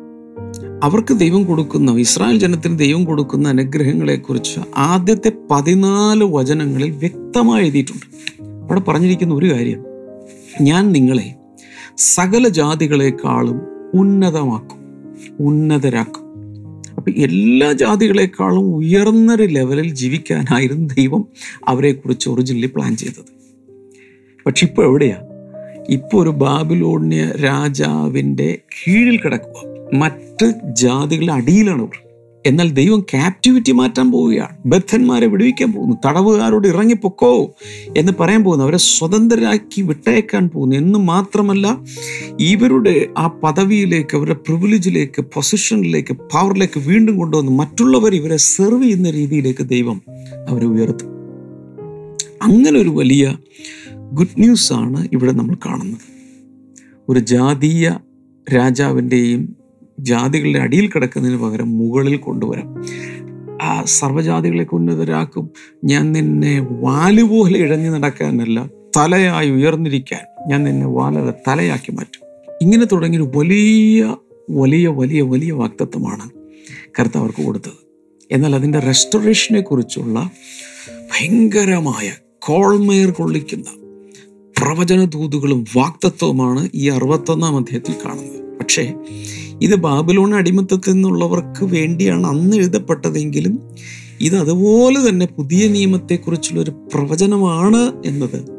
അവർക്ക് ദൈവം കൊടുക്കുന്ന ഇസ്രായേൽ ജനത്തിന് ദൈവം കൊടുക്കുന്ന അനുഗ്രഹങ്ങളെക്കുറിച്ച് ആദ്യത്തെ പതിനാല് വചനങ്ങളിൽ വ്യക്തമായി എഴുതിയിട്ടുണ്ട്. അവിടെ പറഞ്ഞിരിക്കുന്ന ഒരു കാര്യം ഞാൻ നിങ്ങളെ സകല ജാതികളെക്കാളും ഉന്നതമാക്കും. ഉന്നതരാക്കും. അപ്പൊ എല്ലാ ജാതികളെക്കാളും ഉയർന്നൊരു ലെവലിൽ ജീവിക്കാനായിരുന്നു ദൈവം അവരെക്കുറിച്ച് ഒറിജിനലി പ്ലാൻ ചെയ്തത്. പക്ഷെ ഇപ്പോൾ എവിടെയാ? ഇപ്പോൾ ഒരു ബാബിലോണിയ രാജാവിന്റെ കീഴിൽ കിടക്കുക മറ്റ് ജാതികളുടെ അടിയിലാണ് അവർ. എന്നാൽ ദൈവം ക്യാപ്റ്റിവിറ്റി മാറ്റാൻ പോവുകയാണ്. ബദ്ധന്മാരെ വിടുവിക്കാൻ പോകുന്നു. തടവുകാരോട് ഇറങ്ങിപ്പൊക്കോ എന്ന് പറയാൻ പോകുന്നു. അവരെ സ്വതന്ത്രരാക്കി വിട്ടയക്കാൻ പോകുന്നു. എന്ന് മാത്രമല്ല ഇവരുടെ ആ പദവിയിലേക്ക് അവരുടെ പ്രിവിലേജിലേക്ക് പൊസിഷനിലേക്ക് പവറിലേക്ക് വീണ്ടും കൊണ്ടുവന്ന് മറ്റുള്ളവർ ഇവരെ സെർവ് ചെയ്യുന്ന രീതിയിലേക്ക് ദൈവം അവരെ ഉയർത്തും. അങ്ങനെ ഒരു വലിയ ഗുഡ് ന്യൂസ് ആണ് ഇവിടെ നമ്മൾ കാണുന്നത്. ഒരു ജാതീയ രാജാവിന്റെയും ജാതികളുടെ അടിയിൽ കിടക്കുന്നതിന് പകരം മുകളിൽ കൊണ്ടുവരാം. ആ സർവജാതികളെ ഉന്നതരാക്കും. ഞാൻ നിന്നെ വാലുപോലെ ഇഴഞ്ഞു നടക്കാനല്ല തലയായി ഉയർന്നിരിക്കാൻ ഞാൻ നിന്നെ വാലത തലയാക്കി മാറ്റും. ഇങ്ങനെ തുടങ്ങിയൊരു വലിയ വലിയ വലിയ വലിയ വാക്തത്വമാണ് കർത്താവ് അവർക്ക് കൊടുത്തത്. എന്നാൽ അതിന്റെ റെസ്റ്റോറേഷനെ കുറിച്ചുള്ള ഭയങ്കരമായ കോൾമേർ കൊള്ളിക്കുന്ന പ്രവചന ദൂതുകളും വാക്തത്വമാണ് ഈ അറുപത്തൊന്നാം അധ്യായത്തിൽ കാണുന്നത്. പക്ഷേ ഇത് ബാബിലോൺ അടിമത്തത്തിൽ നിന്നുള്ളവർക്ക് വേണ്ടിയാണ് അന്ന് എഴുതപ്പെട്ടതെങ്കിലും ഇത് അതുപോലെ തന്നെ പുതിയ നിയമത്തെക്കുറിച്ചുള്ള ഒരു പ്രവചനമാണ് എന്നത്.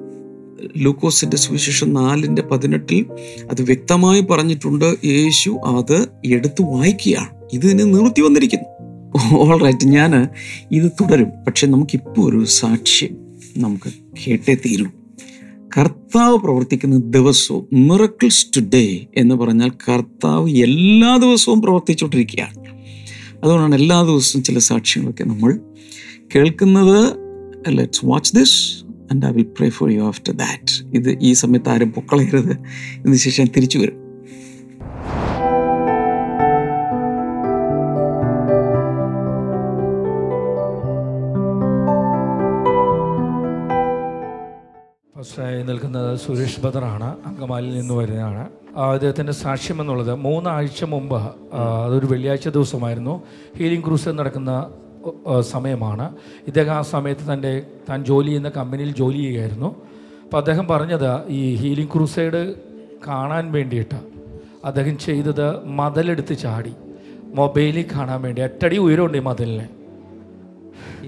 ലൂക്കോസിന്റെ സുവിശേഷം നാലിന്റെ പതിനെട്ടിൽ അത് വ്യക്തമായി പറഞ്ഞിട്ടുണ്ട്. യേശു അത് എടുത്തു വായിക്കുകയാണ്. ഇതിനെ നിർത്തി വന്നിരിക്കുന്നു. ഓൾ റൈറ്റ് ഞാൻ ഇത് തുടരും. പക്ഷെ നമുക്കിപ്പോൾ ഒരു സാക്ഷ്യം നമുക്ക് കേട്ടേ തീരൂ. കർത്താവ് പ്രവർത്തിക്കുന്ന ദിവസവും മിറക്കിൾസ് ടുഡേ എന്ന് പറഞ്ഞാൽ കർത്താവ് എല്ലാ ദിവസവും പ്രവർത്തിച്ചുകൊണ്ടിരിക്കുകയാണ്. അതുകൊണ്ടാണ് എല്ലാ ദിവസവും ചില സാക്ഷ്യങ്ങളൊക്കെ നമ്മൾ കേൾക്കുന്നത്. Let's watch this and I will pray for you after that ഇത് ഈ സമയത്ത് ആരും പൊക്കളയരുത്. ഇതിന് ശേഷം ഞാൻ തിരിച്ചു വരും. ഫസ്റ്റായി നിൽക്കുന്നത് സുരേഷ് ഭദ്രാണ് അങ്കമാലിയിൽ നിന്ന് വരുന്നതാണ്. അദ്ദേഹത്തിന്റെ സാക്ഷ്യം എന്നുള്ളത് മൂന്നാഴ്ച മുമ്പ് അതൊരു വെള്ളിയാഴ്ച ദിവസമായിരുന്നു. ഹീലിംഗ് ക്രൂസ് നടക്കുന്ന സമയമാണ്. ഇദ്ദേഹം ആ സമയത്ത് തന്റെ താൻ ജോലി ചെയ്യുന്ന കമ്പനിയിൽ ജോലി ചെയ്യുകയായിരുന്നു. അപ്പോൾ അദ്ദേഹം പറഞ്ഞത് ഈ ഹീലിംഗ് ക്രൂസൈഡ് കാണാൻ വേണ്ടിയിട്ട് അദ്ദേഹം ചെയ്തത് മതിലെടുത്ത് ചാടി. മൊബൈലിൽ കാണാൻ വേണ്ടി. എട്ടടി ഉയരമുണ്ട് ഈ മതിലിന്.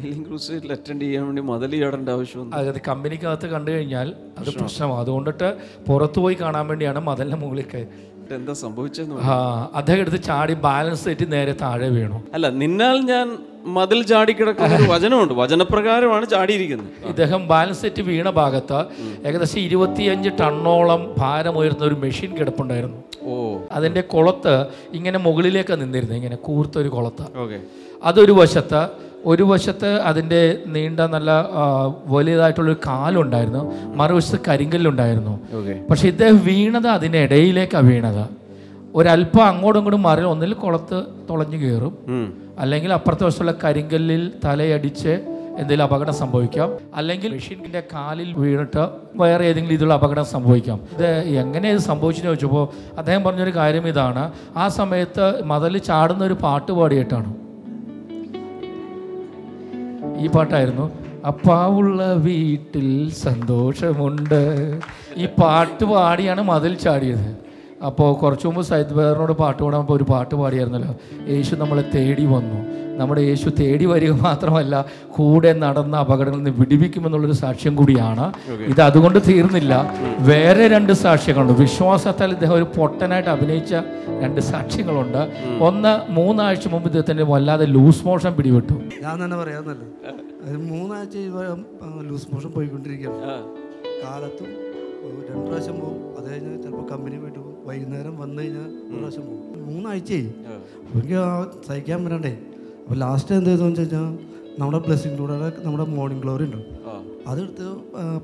ഹീലിംഗ് ക്രൂസൈഡിൽ അറ്റൻഡ് ചെയ്യാൻ വേണ്ടി മതിൽ ചാടേണ്ട ആവശ്യമൊന്നും അതായത് കമ്പനിക്കകത്ത് കണ്ടു കഴിഞ്ഞാൽ അത് പ്രശ്നമാണ്. അതുകൊണ്ടിട്ട് പുറത്തു പോയി കാണാൻ വേണ്ടിയാണ് മതിലിന്റെ മുകളിൽ കയറി എന്താ സംഭവിച്ചെന്ന് ആ അദ്ദേഹം എടുത്ത് ചാടി ബാലൻസ് തെറ്റി നേരെ താഴെ വീണു. അല്ല നിന്നാൽ ഞാൻ മതിൽ ചാടിക്കിടക്കുന്ന ഒരു വചനമുണ്ട്. വചനപ്രകാരമാണ് ചാടിയിരിക്കുന്നത്. ഇദ്ദേഹം ബാലൻസ് തെറ്റി വീണ ഭാഗത്ത് ഏകദേശം ഇരുപത്തിയഞ്ച് ടണ്ണോളം ഭാരം ഉയർന്ന ഒരു മെഷീൻ കിടപ്പുണ്ടായിരുന്നു. ഓ. അതിന്റെ കുളത്ത് ഇങ്ങനെ മുകളിലേക്ക് നിന്നിരുന്നു ഇങ്ങനെ കൂർത്തൊരു കുളത്ത്. ഓക്കെ. അതൊരു വശത്ത് ഒരു വശത്ത് അതിന്റെ നീണ്ട നല്ല വലിയതായിട്ടുള്ളൊരു കാലുണ്ടായിരുന്നു. മറുവശത്ത് കരിങ്കല്ലുണ്ടായിരുന്നു. പക്ഷെ ഇദ്ദേഹം വീണത് അതിനിടയിലേക്കാണ് വീണത്. ഒരല്പം അങ്ങോട്ടും ഇങ്ങോട്ടും മാറി ഒന്നിൽ കുളത്ത് തുളഞ്ഞു കയറും. അല്ലെങ്കിൽ അപ്പുറത്തെ വശത്തുള്ള കരിങ്കല്ലിൽ തലയടിച്ച് എന്തെങ്കിലും അപകടം സംഭവിക്കാം. അല്ലെങ്കിൽ മെഷീനിന്റെ കാലിൽ വീണിട്ട് വേറെ ഏതെങ്കിലും ഇതിലുള്ള അപകടം സംഭവിക്കാം. ഇത് എങ്ങനെ ഇത് സംഭവിച്ചെന്ന് ചോദിച്ചപ്പോൾ അദ്ദേഹം പറഞ്ഞൊരു കാര്യം ഇതാണ്. ആ സമയത്ത് മതൽ ചാടുന്ന ഒരു പാട്ട് പാടിയിട്ടാണ്. ഈ പാട്ടായിരുന്നു. അപ്പാവുള്ള വീട്ടിൽ സന്തോഷമുണ്ട്. ഈ പാട്ട് പാടിയാണ് മതിൽ ചാടിയത്. അപ്പോൾ കുറച്ച് മുമ്പ് സൈദ് ബേറിനോട് പാട്ട് പാടുമ്പോൾ ഒരു പാട്ട് പാടിയായിരുന്നല്ലോ. യേശു നമ്മളെ തേടി വന്നു. നമ്മുടെ യേശു തേടി വരിക മാത്രമല്ല കൂടെ നടന്ന അപകടങ്ങളിൽ നിന്ന് വിടിവിക്കുമെന്നുള്ളൊരു സാക്ഷ്യം കൂടിയാണ്. ഇത് അതുകൊണ്ട് തീർന്നില്ല. വേറെ രണ്ട് സാക്ഷ്യങ്ങളുണ്ട്. വിശ്വാസത്താൽ ഇദ്ദേഹം ഒരു പൊട്ടനായിട്ട് അഭിനയിച്ച രണ്ട് സാക്ഷ്യങ്ങളുണ്ട്. ഒന്ന് മൂന്നാഴ്ച മുമ്പ് ഇദ്ദേഹത്തിന്റെ വല്ലാതെ ലൂസ് മോഷൻ പിടിവിട്ടു. ഞാൻ തന്നെ പറയാന്നല്ലേ അത് മൂന്നാഴ്ച ലൂസ് മോഷൻ പോയിക്കൊണ്ടിരിക്കുകയാണ്. കാലത്തും ഒരു രണ്ട് പ്രാവശ്യം പോകും. അത് കഴിഞ്ഞ് ചിലപ്പോൾ കമ്പനി പോയിട്ട് പോകും. വൈകുന്നേരം വന്നു കഴിഞ്ഞാൽ ഒരു പ്രാവശ്യം പോകും. മൂന്നാഴ്ചയായി എനിക്ക് ആ സഹിക്കാൻ പറ്റണ്ടേ അപ്പോൾ ലാസ്റ്റ് എന്ത് ചെയ്തെന്ന് വെച്ച് കഴിഞ്ഞാൽ നമ്മുടെ ബ്ലെസ്സിങ്ങിലൂടെ നമ്മുടെ മോർണിംഗ് ഗ്ലോറി ഉണ്ട്. അതെടുത്ത്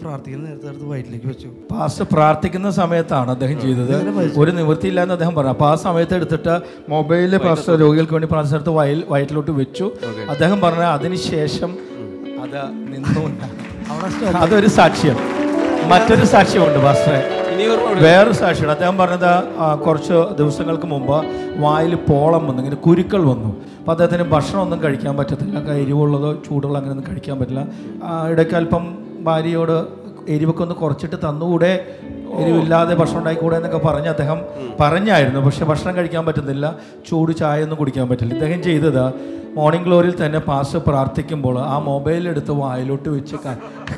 പ്രാർത്ഥിക്കുന്ന നേരത്തെ എടുത്ത് വയറ്റിലേക്ക് വെച്ചു. പാസ്റ്റർ പ്രാർത്ഥിക്കുന്ന സമയത്താണ് അദ്ദേഹം ചെയ്തത്. ഒരു നിവൃത്തിയില്ല എന്ന് അദ്ദേഹം പറഞ്ഞു. അപ്പോൾ ആ സമയത്ത് എടുത്തിട്ട് മൊബൈലിൽ പാസ്റ്റർ രോഗികൾക്ക് വേണ്ടി പ്രാർത്ഥിച്ചെടുത്ത് വയൽ വയറ്റിലോട്ട് വെച്ചു. അദ്ദേഹം പറഞ്ഞ അതിനുശേഷം അത് നിന്നു അതൊരു സാക്ഷ്യം. മറ്റൊരു സാക്ഷ്യമുണ്ട് പാസ്റ്ററെ വേറൊരു സാക്ഷിയാണ് അദ്ദേഹം പറഞ്ഞത് കുറച്ച് ദിവസങ്ങൾക്ക് മുമ്പ് വായിൽ പോളം വന്നു ഇങ്ങനെ കുരുക്കൾ വന്നു. അപ്പോൾ അദ്ദേഹത്തിന് ഭക്ഷണം ഒന്നും കഴിക്കാൻ പറ്റത്തില്ല. എരിവുള്ളതോ ചൂടുള്ള അങ്ങനെയൊന്നും കഴിക്കാൻ പറ്റില്ല. ഇടയ്ക്ക് അല്പം ഭാര്യയോട് എരിവൊക്കെ ഒന്ന് കുറച്ചിട്ട് തന്നുകൂടെ? എരിവില്ലാതെ ഭക്ഷണം ഉണ്ടായിക്കൂടെ എന്നൊക്കെ പറഞ്ഞ് അദ്ദേഹം പറഞ്ഞായിരുന്നു. പക്ഷെ ഭക്ഷണം കഴിക്കാൻ പറ്റുന്നില്ല. ചൂട് ചായ ഒന്നും കുടിക്കാൻ പറ്റില്ല. ഇദ്ദേഹം ചെയ്തത്. മോർണിംഗ് ഗ്ലോറിയിൽ തന്നെ പാസ് പ്രാർത്ഥിക്കുമ്പോൾ ആ മൊബൈൽ എടുത്ത് വായിലോട്ട് വെച്ച്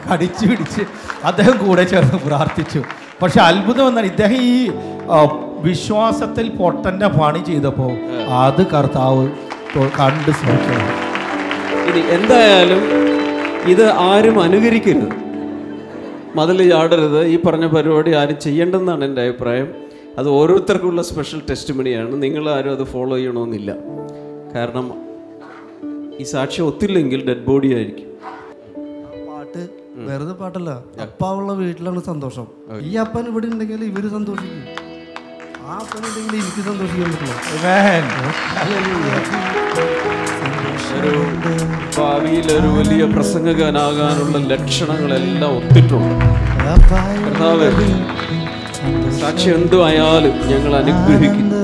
കടിച്ചു പിടിച്ച് അദ്ദേഹം കൂടെ ചേർന്ന് പ്രാർത്ഥിച്ചു. പക്ഷെ അത്ഭുതം എന്നാൽ ഇദ്ദേഹം ഈ വിശ്വാസത്തിൽ പൊട്ടന്റെ പണി ചെയ്തപ്പോൾ അത് കർത്താവ് കണ്ട് ശ്രമിക്കണം ഇനി എന്തായാലും ഇത് ആരും അനുകരിക്കരുത്. മതിൽ ചാടരുത്. ഈ പറഞ്ഞ പരിപാടി ആരും ചെയ്യേണ്ടെന്നാണ് എന്റെ അഭിപ്രായം. അത് ഓരോരുത്തർക്കുള്ള സ്പെഷ്യൽ ടെസ്റ്റ് മണിയാണ് നിങ്ങൾ ആരും അത് ഫോളോ ചെയ്യണമെന്നില്ല. കാരണം ഈ സാക്ഷ്യം ഒത്തില്ലെങ്കിൽ ഡെഡ് ബോഡി ആയിരിക്കും. പാട്ട് വെറുതെ പാട്ടല്ല. അപ്പാവുള്ള വീട്ടിലാണ് സന്തോഷം. ഈ അപ്പൻ ഇവിടെ ഉണ്ടെങ്കിൽ ഇവർ സന്തോഷിക്കും. ആ അപ്പൻ ഉണ്ടെങ്കിൽ എനിക്ക് സന്തോഷിക്കാൻ പറ്റില്ല. ഒരു ഭാവിയിൽ ഒരു വലിയ പ്രസംഗകനാകാനുള്ള ലക്ഷണങ്ങളെല്ലാം ഒത്തിട്ടുണ്ട്. കർത്താവേ, സാക്ഷി എന്തു ആയാലും ഞങ്ങൾ അനുഗ്രഹിക്കുന്നു.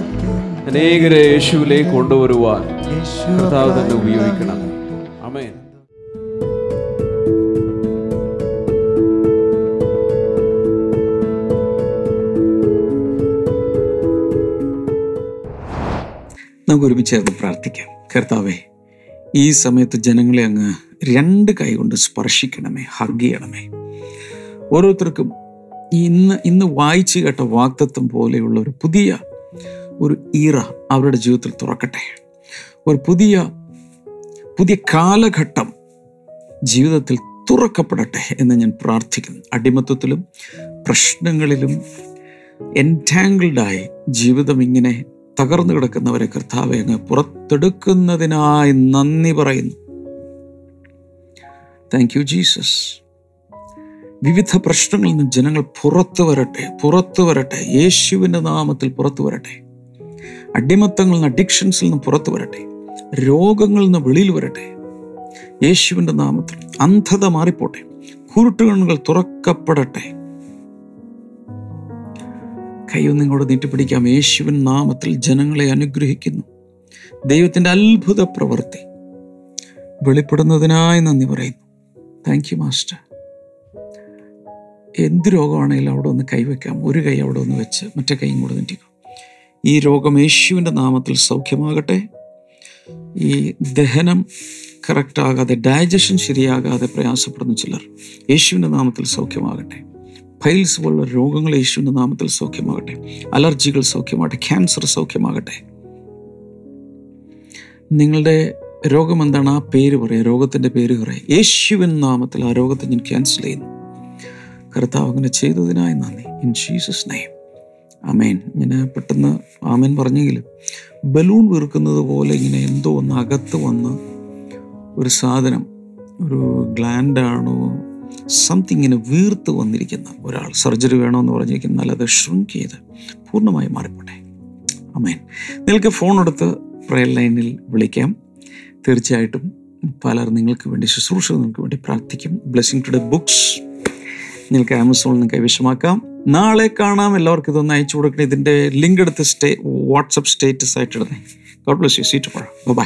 അനേകരെ യേശുവിലേക്ക് കൊണ്ടുവരുവാൻ കർത്താവ് തന്നെ ഉപയോഗിക്കണം. അമേൻ നമുക്ക് ഒരുമിച്ച് പ്രാർത്ഥിക്കാം. കർത്താവേ ഈ സമയത്ത് ജനങ്ങളെ അങ്ങ് രണ്ട് കൈകൊണ്ട് സ്പർശിക്കണമേ ഹഗ് ചെയ്യണമേ. ഓരോരുത്തർക്കും ഇന്ന് ഇന്ന് വായിച്ചു കേട്ട വാക്തത്വം പോലെയുള്ള ഒരു പുതിയ ഒരു ഈറ അവരുടെ ജീവിതത്തിൽ തുറക്കട്ടെ. ഒരു പുതിയ പുതിയ കാലഘട്ടം ജീവിതത്തിൽ തുറക്കപ്പെടട്ടെ എന്ന് ഞാൻ പ്രാർത്ഥിക്കുന്നു. അടിമത്വത്തിലും പ്രശ്നങ്ങളിലും എന്റാങ്കിൾഡായി ജീവിതം ഇങ്ങനെ തകർന്നു കിടക്കുന്നവരെ കർത്താവെ അങ്ങ് പുറത്തെടുക്കുന്നതിനായി നന്ദി പറയുന്നു. താങ്ക് യു ജീസസ് വിവിധ പ്രശ്നങ്ങളിൽ നിന്ന് ജനങ്ങൾ പുറത്തു വരട്ടെ പുറത്തു വരട്ടെ യേശുവിന്റെ നാമത്തിൽ പുറത്തു വരട്ടെ. അടിമത്തങ്ങളിൽ നിന്ന് അഡിക്ഷൻസിൽ നിന്ന് പുറത്തു വരട്ടെ. രോഗങ്ങളിൽ നിന്ന് വെളിയിൽ വരട്ടെ. യേശുവിന്റെ നാമത്തിൽ അന്ധത മാറിപ്പോട്ടെ. കുരുട്ടുകണ്ണുകൾ തുറക്കപ്പെടട്ടെ. കൈയൊന്നും നീട്ടി നീട്ടിപ്പിടിക്കാം. യേശുവിൻ നാമത്തിൽ ജനങ്ങളെ അനുഗ്രഹിക്കുന്നു. ദൈവത്തിന്റെ അത്ഭുത പ്രവൃത്തി. വെളിപ്പെടുന്നതിനായി നന്ദി പറയുന്നു. താങ്ക് യു മാസ്റ്റർ എന്ത് രോഗമാണെങ്കിലും അവിടെ ഒന്ന് കൈവയ്ക്കാം ഒരു കൈ അവിടെ ഒന്ന് വെച്ച് മറ്റേ കൈയും കൂടെ നീട്ടിക്കും. ഈ രോഗം യേശുവിന്റെ നാമത്തിൽ സൗഖ്യമാകട്ടെ. ഈ ദഹനം കറക്റ്റ് ആകാതെ ഡൈജഷൻ ശരിയാകാതെ പ്രയാസപ്പെടുന്ന ചിലർ യേശുവിന്റെ നാമത്തിൽ സൗഖ്യമാകട്ടെ. ഫൈൽസ് പോലുള്ള രോഗങ്ങൾ യേശുവിന്റെ നാമത്തിൽ സൗഖ്യമാകട്ടെ. അലർജികൾ സൗഖ്യമാകട്ടെ. ക്യാൻസർ സൗഖ്യമാകട്ടെ. നിങ്ങളുടെ രോഗം എന്താണ്? ആ പേര് പറയുക രോഗത്തിന്റെ പേര് പറയുക യേശുവിൻ നാമത്തിൽ ആ രോഗത്തെ ഞാൻ ക്യാൻസൽ ചെയ്യുന്നു. കർത്താവ് അങ്ങനെ ചെയ്തതിനായി നന്ദി. ഇൻ ജീസസ് നെയ്മ് അമേൻ ഇങ്ങനെ പെട്ടെന്ന് ആമേൻ പറഞ്ഞെങ്കിലും ബലൂൺ വീർക്കുന്നത് പോലെ ഇങ്ങനെ എന്തോ ഒന്ന് അകത്ത് വന്ന് ഒരു സാധനം ഒരു ഗ്ലാൻഡാണോ സംതിങ് ഇങ്ങനെ വീർത്ത് വന്നിരിക്കുന്ന ഒരാൾ. സർജറി വേണമെന്ന് പറഞ്ഞിരിക്കുന്ന അത് ഷ്രിങ്ക് ചെയ്ത് പൂർണമായി മാറിപ്പോട്ടെ. അമേൻ നിങ്ങൾക്ക് ഫോൺ എടുത്ത് പ്രയർ ലൈനിൽ വിളിക്കാം. തീർച്ചയായിട്ടും പലർ നിങ്ങൾക്ക് വേണ്ടി ശുശ്രൂഷ നിങ്ങൾക്ക് വേണ്ടി പ്രാർത്ഥിക്കും. ബ്ലെസ്സിങ് ടുഡേ ബുക്സ് നിങ്ങൾക്ക് ആമസോണിൽ നിന്ന് കൈവശമാക്കാം. നാളെ കാണാം. എല്ലാവർക്കും ഇതൊന്ന് അയച്ചു കൊടുക്കണം. ഇതിന്റെ ലിങ്ക് എടുത്ത് സ്റ്റേ വാട്സപ്പ് സ്റ്റേറ്റസ് ആയിട്ട് ഇടുന്നേ. God bless you sweet bye